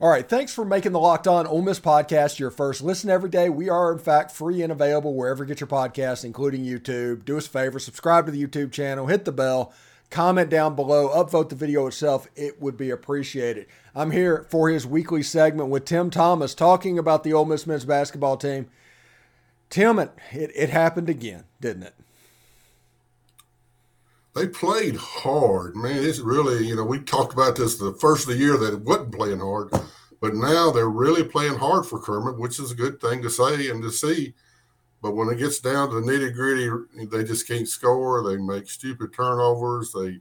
All right, thanks for making the Locked On Ole Miss podcast your first listen every day. We are, in fact, free and available wherever you get your podcasts, including YouTube. Do us a favor, subscribe to the YouTube channel, hit the bell, comment down below, upvote the video itself. It would be appreciated. I'm here for his weekly segment with Tim Thomas talking about the Ole Miss men's basketball team. Tim, it, it happened again, didn't it? They played hard, man. It's really, you know, we talked about this the first of the year that it wasn't playing hard, but now they're really playing hard for Kermit, which is a good thing to say and to see. But when it gets down to the nitty gritty, they just can't score. They make stupid turnovers. They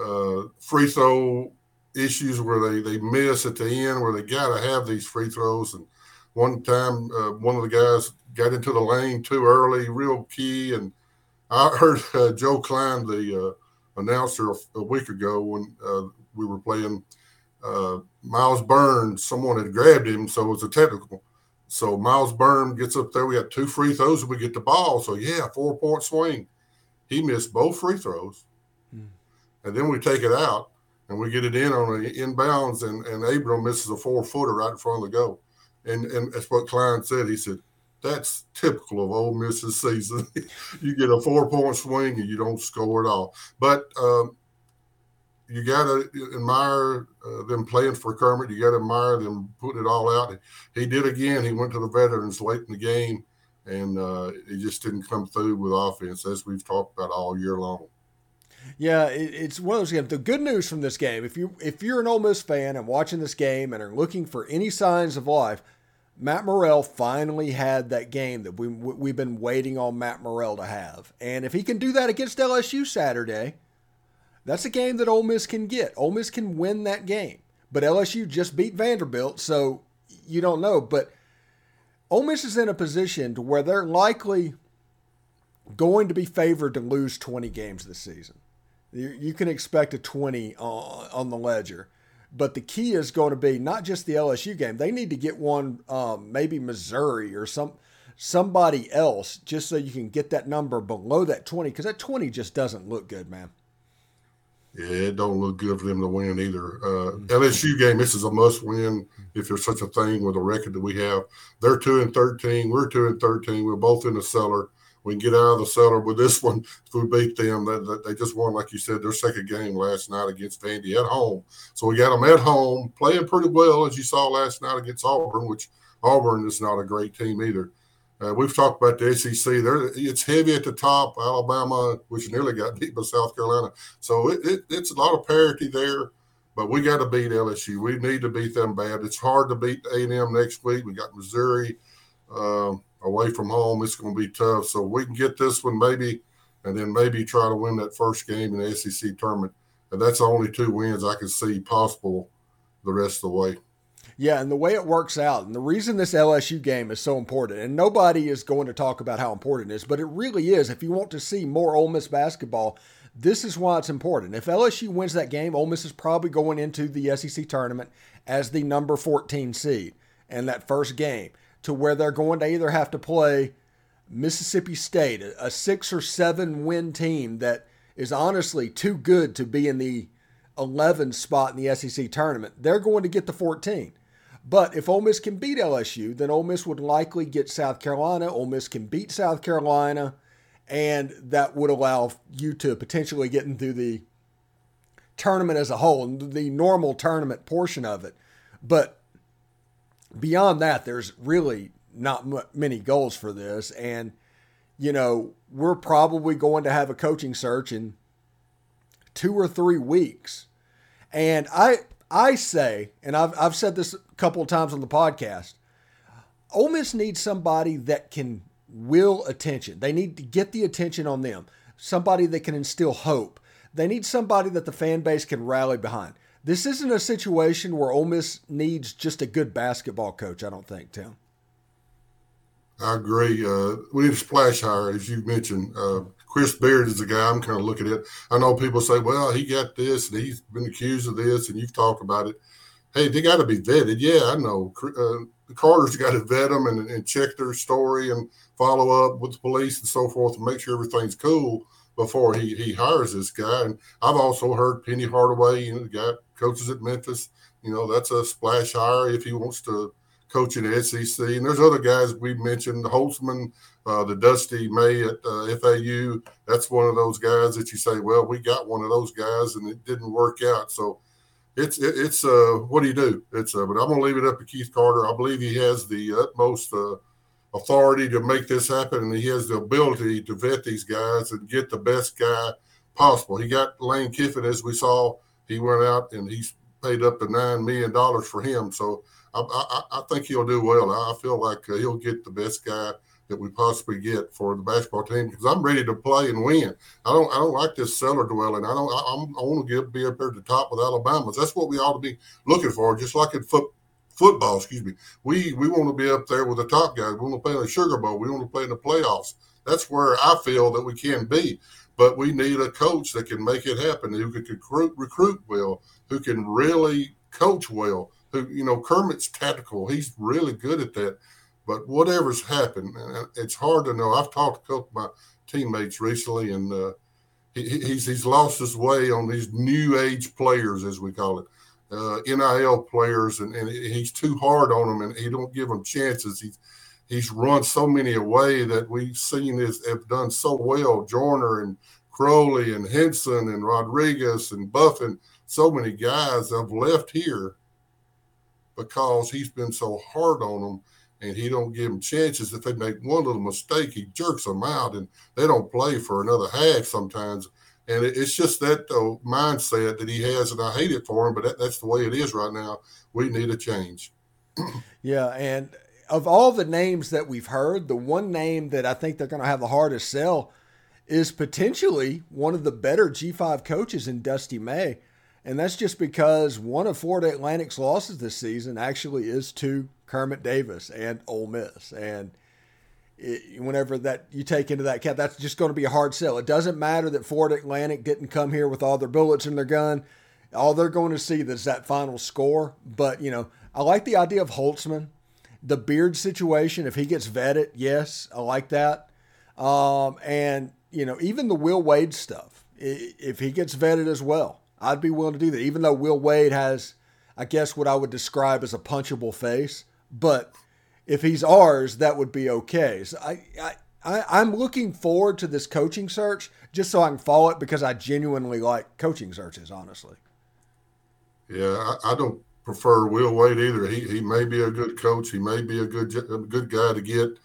uh, free throw issues where they they miss at the end, where they got to have these free throws. And one time, uh, one of the guys got into the lane too early, real key, and I heard uh, Joe Klein, the uh, announcer, a, a, week ago when uh, we were playing uh, Miles Burns. Someone had grabbed him, so it was a technical. So Miles Burns gets up there. We got two free throws, and we get the ball. So yeah, four point swing. He missed both free throws, hmm. and then we take it out and we get it in on the inbounds, and and Abram misses a four footer right in front of the goal. And and that's what Klein said. He said that's typical of Ole Miss's season. you get a four point swing and you don't score at all. But um, you got to admire uh, them playing for Kermit. You got to admire them putting it all out. He did again. He went to the veterans late in the game, and uh, he just didn't come through with offense, as we've talked about all year long. Yeah, it's one of those games. The good news from this game, if you if you're an Ole Miss fan and watching this game and are looking for any signs of life, Matt Murrell finally had that game that we we've been waiting on Matt Murrell to have, and if he can do that against LSU Saturday, that's a game that Ole Miss can get. Ole Miss can win that game, but LSU just beat Vanderbilt, so you don't know. But Ole Miss is in a position to where they're likely going to be favored to lose 20 games this season. You, you can expect a 20 on, on the ledger. But the key is going to be not just the LSU game. They need to get one, um, maybe Missouri or some somebody else, just so you can get that number below that 20, because that 20 just doesn't look good, man. Yeah, it don't look good for them to win either. Uh, mm-hmm. LSU game, this is a must win if there's such a thing with the record that we have. They're two and thirteen. We're two and thirteen. We're both in the cellar we can get out of the cellar with this one if we beat them. That, they just won, like you said, their second game last night against Vandy at home. So we got them at home playing pretty well, as you saw last night against Auburn, which Auburn is not a great team either. Uh, we've talked about the SEC. There, it's heavy at the top. Alabama, which nearly got beat by South Carolina, so it, it, it's a lot of parity there. But we got to beat LSU. We need to beat them bad. It's hard to beat A and M next week. We got Missouri. Um, away from home, it's going to be tough. So we can get this one maybe, and then maybe try to win that first game in the SEC tournament. And that's the only two wins I can see possible the rest of the way. Yeah, and the way it works out, and the reason this LSU game is so important, and nobody is going to talk about how important it is, but it really is. If you want to see more Ole Miss basketball, this is why it's important. If LSU wins that game, Ole Miss is probably going into the SEC tournament as the number 14 seed in that first game to where they're going to either have to play Mississippi State, a six or seven win team that is honestly too good to be in the 11 spot in the SEC tournament. They're going to get the 14. But if Ole Miss can beat LSU, then Ole Miss would likely get South Carolina. Ole Miss can beat South Carolina, and that would allow you to potentially get into the tournament as a whole, the normal tournament portion of it. But beyond that, there's really not m- many goals for this. And, you know, we're probably going to have a coaching search in two or three weeks. And I, I say, and I've, I've said this a couple of times on the podcast, Ole Miss needs somebody that can will attention. They need to get the attention on them. Somebody that can instill hope. They need somebody that the fan base can rally behind. This isn't a situation where Ole Miss needs just a good basketball coach, I don't think, Tim. I agree. Uh, we need a splash hire, as you mentioned. Uh, Chris Beard is the guy I'm kind of looking at. I know people say, well, he got this and he's been accused of this, and you've talked about it. Hey, they got to be vetted. Yeah, I know. Uh, Carter's got to vet them and, and check their story and follow up with the police and so forth and make sure everything's cool before he, he hires this guy. And I've also heard Penny Hardaway, you know, the guy coaches at Memphis, You know, that's a splash hire if he wants to coach in SEC. And there's other guys we mentioned, Holtzman, uh, the Dusty May at uh, FAU. That's one of those guys that you say, well, we got one of those guys and it didn't work out. So it's it, it's uh what do you do? It's uh, but I'm gonna leave it up to Keith Carter. I believe he has the utmost uh, authority to make this happen, and he has the ability to vet these guys and get the best guy possible. He got Lane Kiffin, as we saw. He went out and he's paid up to nine million dollars for him. So I, I, I, think he'll do well. I feel like uh, he'll get the best guy that we possibly get for the basketball team because I'm ready to play and win. I don't I don't like this cellar dwelling. I don't I, I'm, I want to get be up there at the top with Alabama. That's what we ought to be looking for, just like in foot, football. Excuse me. We we want to be up there with the top guys. We want to play in the Sugar Bowl. We want to play in the playoffs. That's where I feel that we can be. But we need a coach that can make it happen, who can recruit recruit well, who can really coach well. Who you know Kermit's tactical. He's really good at that but whatever's happened, it's hard to know. I've talked to a couple of my teammates recently, and uh, he, he's he's lost his way on these new age players, as we call it, uh, NIL players, and, and he's too hard on them, and he don't give them chances. He's he's run so many away that we've seen this have done so well. Joiner and Crowley and Hinson and Rodriguez and Buffen, so many guys have left here because he's been so hard on them and he don't give them chances. If they make one little mistake, he jerks them out, and they don't play for another half sometimes. And it's just that mindset that he has, and I hate it for him, but that, that's the way it is right now. We need a change. yeah, and of all the names that we've heard, the one name that I think they're going to have the hardest sell is potentially one of the better G5 coaches in Dusty May. And that's just because one of Florida Atlantic's losses this season actually is to Kermit Davis and Ole Miss. And it, whenever that you take into that cap, that's just going to be a hard sell. It doesn't matter that Florida Atlantic didn't come here with all their bullets in their gun. All they're going to see is that final score. But, you know, I like the idea of Holtzman. The Beard situation, if he gets vetted, yes, I like that. Um, and, you know, even the Will Wade stuff, if he gets vetted as well, I'd be willing to do that. Even though Will Wade has, I guess, what I would describe as a punchable face, but if he's ours, that would be okay. So I, I, I I'm looking forward to this coaching search just so I can follow it because I genuinely like coaching searches, honestly. Yeah, I, I don't prefer Will Wade either. He he may be a good coach. He may be a good a good guy to get.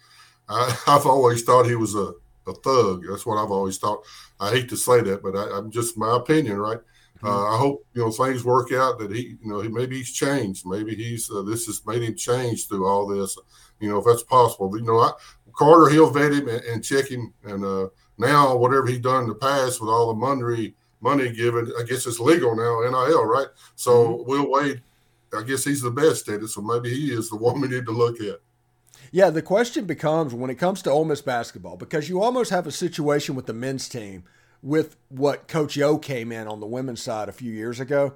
I, have always thought he was a, a thug. That's what I've always thought. I hate to say that, but I, I'm just my opinion, right? Uh, mm-hmm. I hope you know things work out that he, you know, he maybe he's changed. Maybe he's uh, this has made him change through all this. You know, if that's possible. But, you know, I, Carter he'll vet him and, and check him, and uh, now whatever he done in the past with all the money money given, I guess it's legal now, NIL, right? So mm-hmm. Will Wade, I guess he's the best at it. So maybe he is the one we need to look at. Yeah, the question becomes when it comes to Ole Miss basketball, because you almost have a situation with the men's team with what Coach Yo came in on the women's side a few years ago.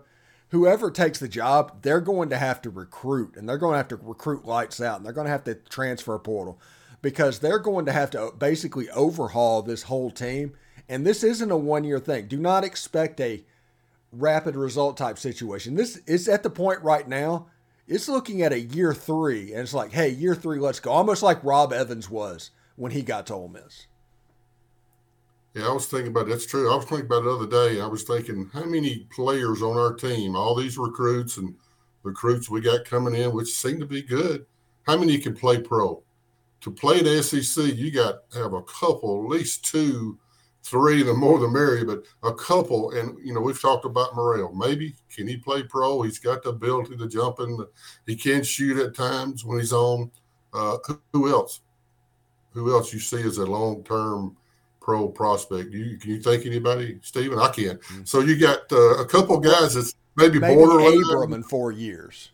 Whoever takes the job, they're going to have to recruit and they're going to have to recruit lights out and they're going to have to transfer portal because they're going to have to basically overhaul this whole team. And this isn't a one year thing. Do not expect a rapid result type situation. This is at the point right now. It's looking at a year three, and it's like, hey, year three, let's go. Almost like Rob Evans was when he got to Ole Miss. Yeah, I was thinking about that's true. I was thinking about it the other day. I was thinking how many players on our team, all these recruits and recruits we got coming in, which seem to be good. How many can play pro? To play the SEC, you got have a couple, at least two, three, the more the merrier, but a couple. And you know, we've talked about Murrell. Maybe can he play pro? He's got the ability to jump in. He can shoot at times when he's on. Uh, who else? Who else you see as a long term? pro prospect. You can you think anybody, Stephen? I can't. Mm-hmm. So you got uh, a couple guys that's maybe, maybe borderline. Abram in four years.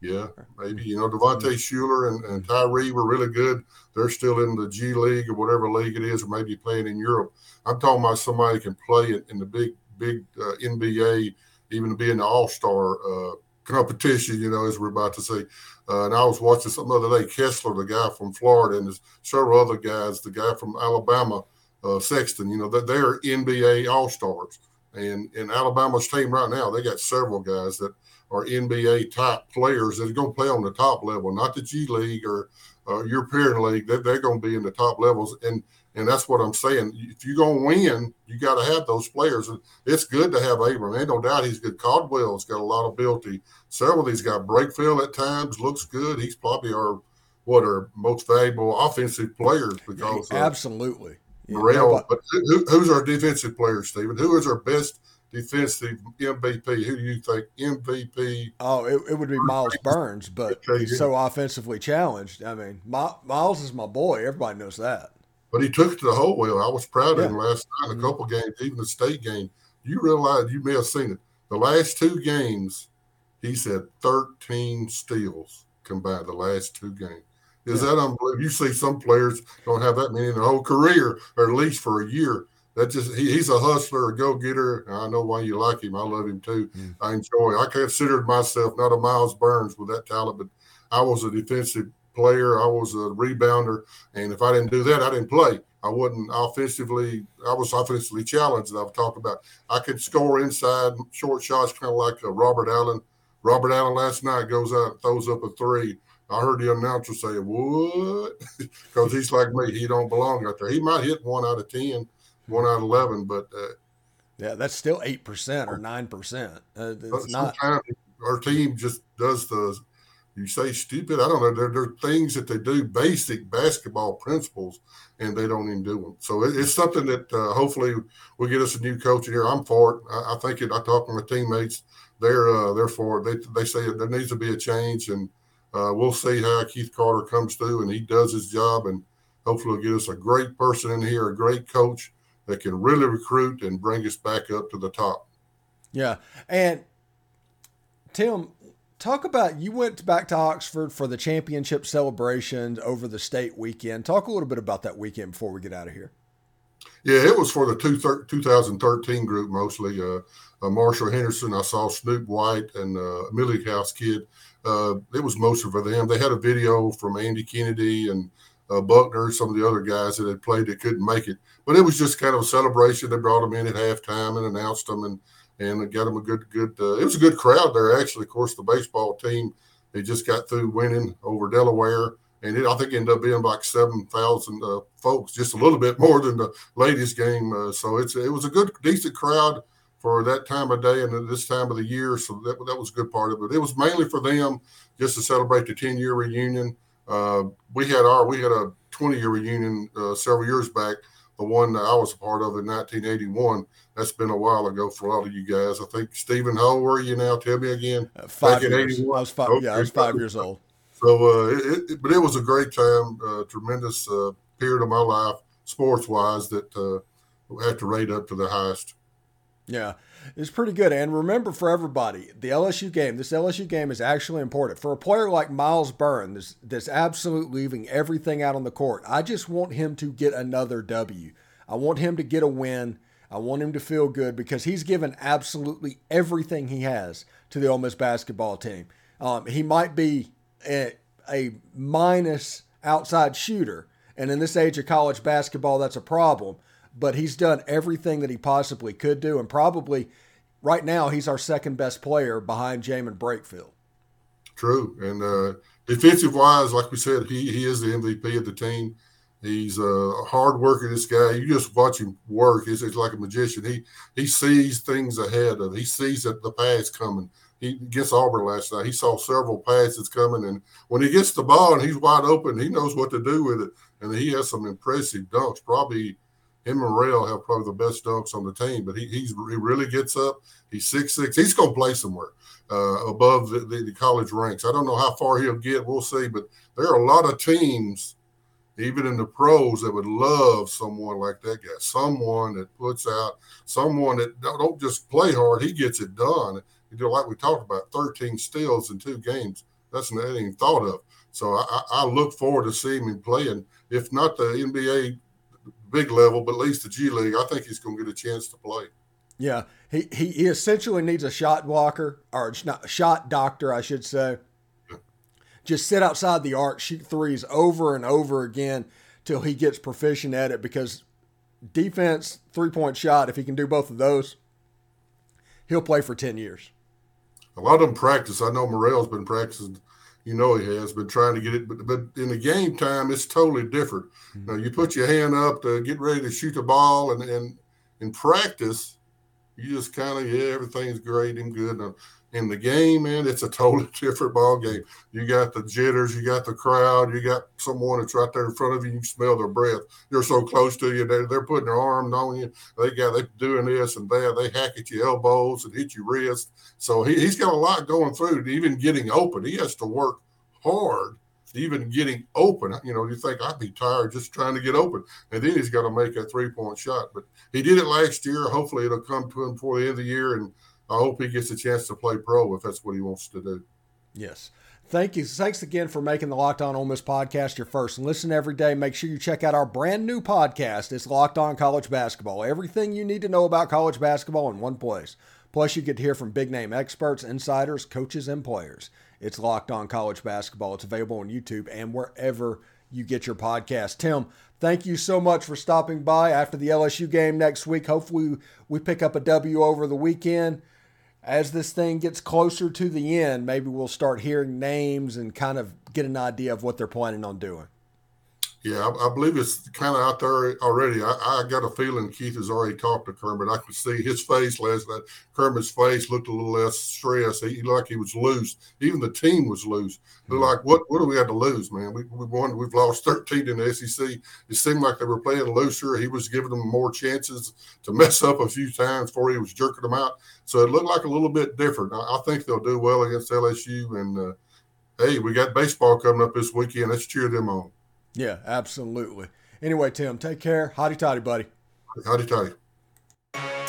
Yeah, maybe you know Devontae. Shuler and, and Tyree were really good. They're still in the G League or whatever league it is, or maybe playing in Europe. I'm talking about somebody can play in, in the big big uh, NBA, even to be in the All Star uh, competition. You know, as we're about to see. Uh, and I was watching some other day, Kessler, the guy from Florida, and there's several other guys. The guy from Alabama uh, Sexton. You know that they're NBA All Stars, And in Alabama's team right now, they got several guys that are NBA type players that are going to play on the top level, not the G League or uh, European League. They're, they're going to be in the top levels. And and that's what I'm saying. If you're going to win, you got to have those players. It's good to have Abram. Ain't no doubt he's good. Caldwell's got a lot of ability. Several of these got Brakefield at times, looks good. He's probably our what our most valuable offensive players because absolutely. Murrell, but who, who's our defensive player, Stephen? Who is our best defensive MVP? Who do you think MVP? Oh, it, it would be Miles Burns, but he's so offensively challenged. I mean, Miles is my boy. Everybody knows that. But he took it to the whole way. I was proud of him last night in a mm-hmm. couple games, even the state game. You realize you may have seen it. The last two games, he said 13 steals combined. The last two games. Is yeah. that unbelievable? You see some players don't have that many in their whole career, or at least for a year. That just he, he's a hustler, a go getter. I know why you like him. I love him too. Mm. I enjoy. I considered myself not a Miles Burns with that talent, but I was a defensive player. I was a rebounder, and if I didn't do that, I didn't play. I wasn't offensively. I was offensively challenged. I've talked about. I could score inside short shots, kind of like Robert Allen. Robert Allen last night goes out and throws up a three. I heard the announcer say, "What?" Because he's like me; he don't belong out there. He might hit one out of ten, one out of eleven, but uh, yeah, that's still eight percent or nine percent. Uh, it's not. Our team just does the. You say stupid. I don't know. There, there are things that they do, basic basketball principles, and they don't even do them. So it, it's something that uh, hopefully will get us a new coach in here. I'm for it. I, I think it. I talk to my teammates. They're uh, they're for it. They they say there needs to be a change and uh, we'll see how Keith Carter comes through and he does his job, and hopefully, he'll get us a great person in here, a great coach that can really recruit and bring us back up to the top. Yeah, and Tim, talk about you went back to Oxford for the championship celebration over the state weekend. Talk a little bit about that weekend before we get out of here. Yeah, it was for the two thir- 2013 group mostly. Uh, uh, Marshall Henderson, I saw Snoop White and uh, Millinghaus kid uh, it was mostly for them. They had a video from Andy Kennedy and uh, Buckner, some of the other guys that had played that couldn't make it. But it was just kind of a celebration. They brought them in at halftime and announced them and and got them a good good. Uh, it was a good crowd there actually. Of course, the baseball team they just got through winning over Delaware, and it I think ended up being like seven thousand uh, folks, just a little bit more than the ladies game. Uh, so it's it was a good decent crowd for that time of day and this time of the year. So that, that was a good part of it. It was mainly for them just to celebrate the 10 year reunion. Uh, we had our, we had a 20 year reunion uh, several years back. The one that I was a part of in 1981. That's been a while ago for a lot of you guys. I think Stephen, how old were you now? Tell me again. Uh, five years. I was five, okay. Yeah, I was five years old. So, uh, it, it, but it was a great time, uh, tremendous uh, period of my life, sports wise, that uh, have to rate up to the highest. Yeah, it's pretty good. And remember for everybody, the LSU game, this LSU game is actually important. For a player like Miles Burns, that's absolutely leaving everything out on the court, I just want him to get another W. I want him to get a win. I want him to feel good because he's given absolutely everything he has to the Ole Miss basketball team. Um, he might be a, a minus outside shooter, and in this age of college basketball, that's a problem but he's done everything that he possibly could do, and probably right now he's our second best player behind Jaemyn Brakefield. True, and uh, defensive wise, like we said, he he is the MVP of the team. He's a hard worker. This guy, you just watch him work. He's, he's like a magician. He he sees things ahead of. He sees that the pass coming. He gets Auburn last night. He saw several passes coming, and when he gets the ball and he's wide open, he knows what to do with it. And he has some impressive dunks. Probably him and Rail have probably the best dunks on the team, but he he's, he really gets up. He's six six. He's to play somewhere uh, above the, the, the, college ranks. I don't know how far he'll get. We'll see. But there are a lot of teams, even in the pros, that would love someone like that guy. Someone that puts out, someone that don't just play hard. He gets it done. You know, like we talked about, 13 steals in two games. That's not even thought of. So I, I look forward to seeing him playing. If not the NBA big level, but at least the G League, I think he's going to get a chance to play. Yeah, he, he, he essentially needs a shot blocker or not shot doctor, I should say. Just sit outside the arc, shoot threes over and over again till he gets proficient at it. Because defense, three point shot, if he can do both of those, he'll play for 10 years. A lot of them practice. I know Murrell's been practicing. You know he has been trying to get it, but, but in the game time, it's totally different. Mm-hmm. Now you put your hand up to get ready to shoot the ball, and and in practice, you just kind of yeah, everything's great and good. Now, in the game, man, it's a totally different ball game. You got the jitters, you got the crowd, you got someone that's right there in front of you. You smell their breath. They're so close to you. They're, they're putting their arm on you. They got they doing this and that. They hack at your elbows and hit your wrist. So he, he's got a lot going through. Even getting open, he has to work hard. Even getting open, you know, you think I'd be tired just trying to get open, and then he's got to make a three point shot. But he did it last year. Hopefully, it'll come to him before the end of the year, and I hope he gets a chance to play pro if that's what he wants to do. Yes. Thank you. Thanks again for making the Locked On Ole Miss podcast your first. Listen every day. Make sure you check out our brand new podcast. It's Locked On College Basketball. Everything you need to know about college basketball in one place. Plus, you get to hear from big name experts, insiders, coaches, and players. It's Locked On College Basketball. It's available on YouTube and wherever you get your podcast. Tim, thank you so much for stopping by after the LSU game next week. Hopefully, we pick up a W over the weekend as this thing gets closer to the end, maybe we'll start hearing names and kind of get an idea of what they're planning on doing. Yeah, I, I believe it's kind of out there already. I, I, got a feeling Keith has already talked to Kermit. I could see his face last night. Kermit's face looked a little less stressed. He, like he was loose. Even the team was loose. They're like, what What do we have to lose, man? We, we won. We've lost 13 in the SEC. It seemed like they were playing looser. He was giving them more chances to mess up a few times before he was jerking them out. So it looked like a little bit different. I, I think they'll do well against LSU. And uh, hey, we got baseball coming up this weekend. Let's cheer them on. Yeah, absolutely. Anyway, Tim, take care. Hotty toddy, buddy. Hotty toddy.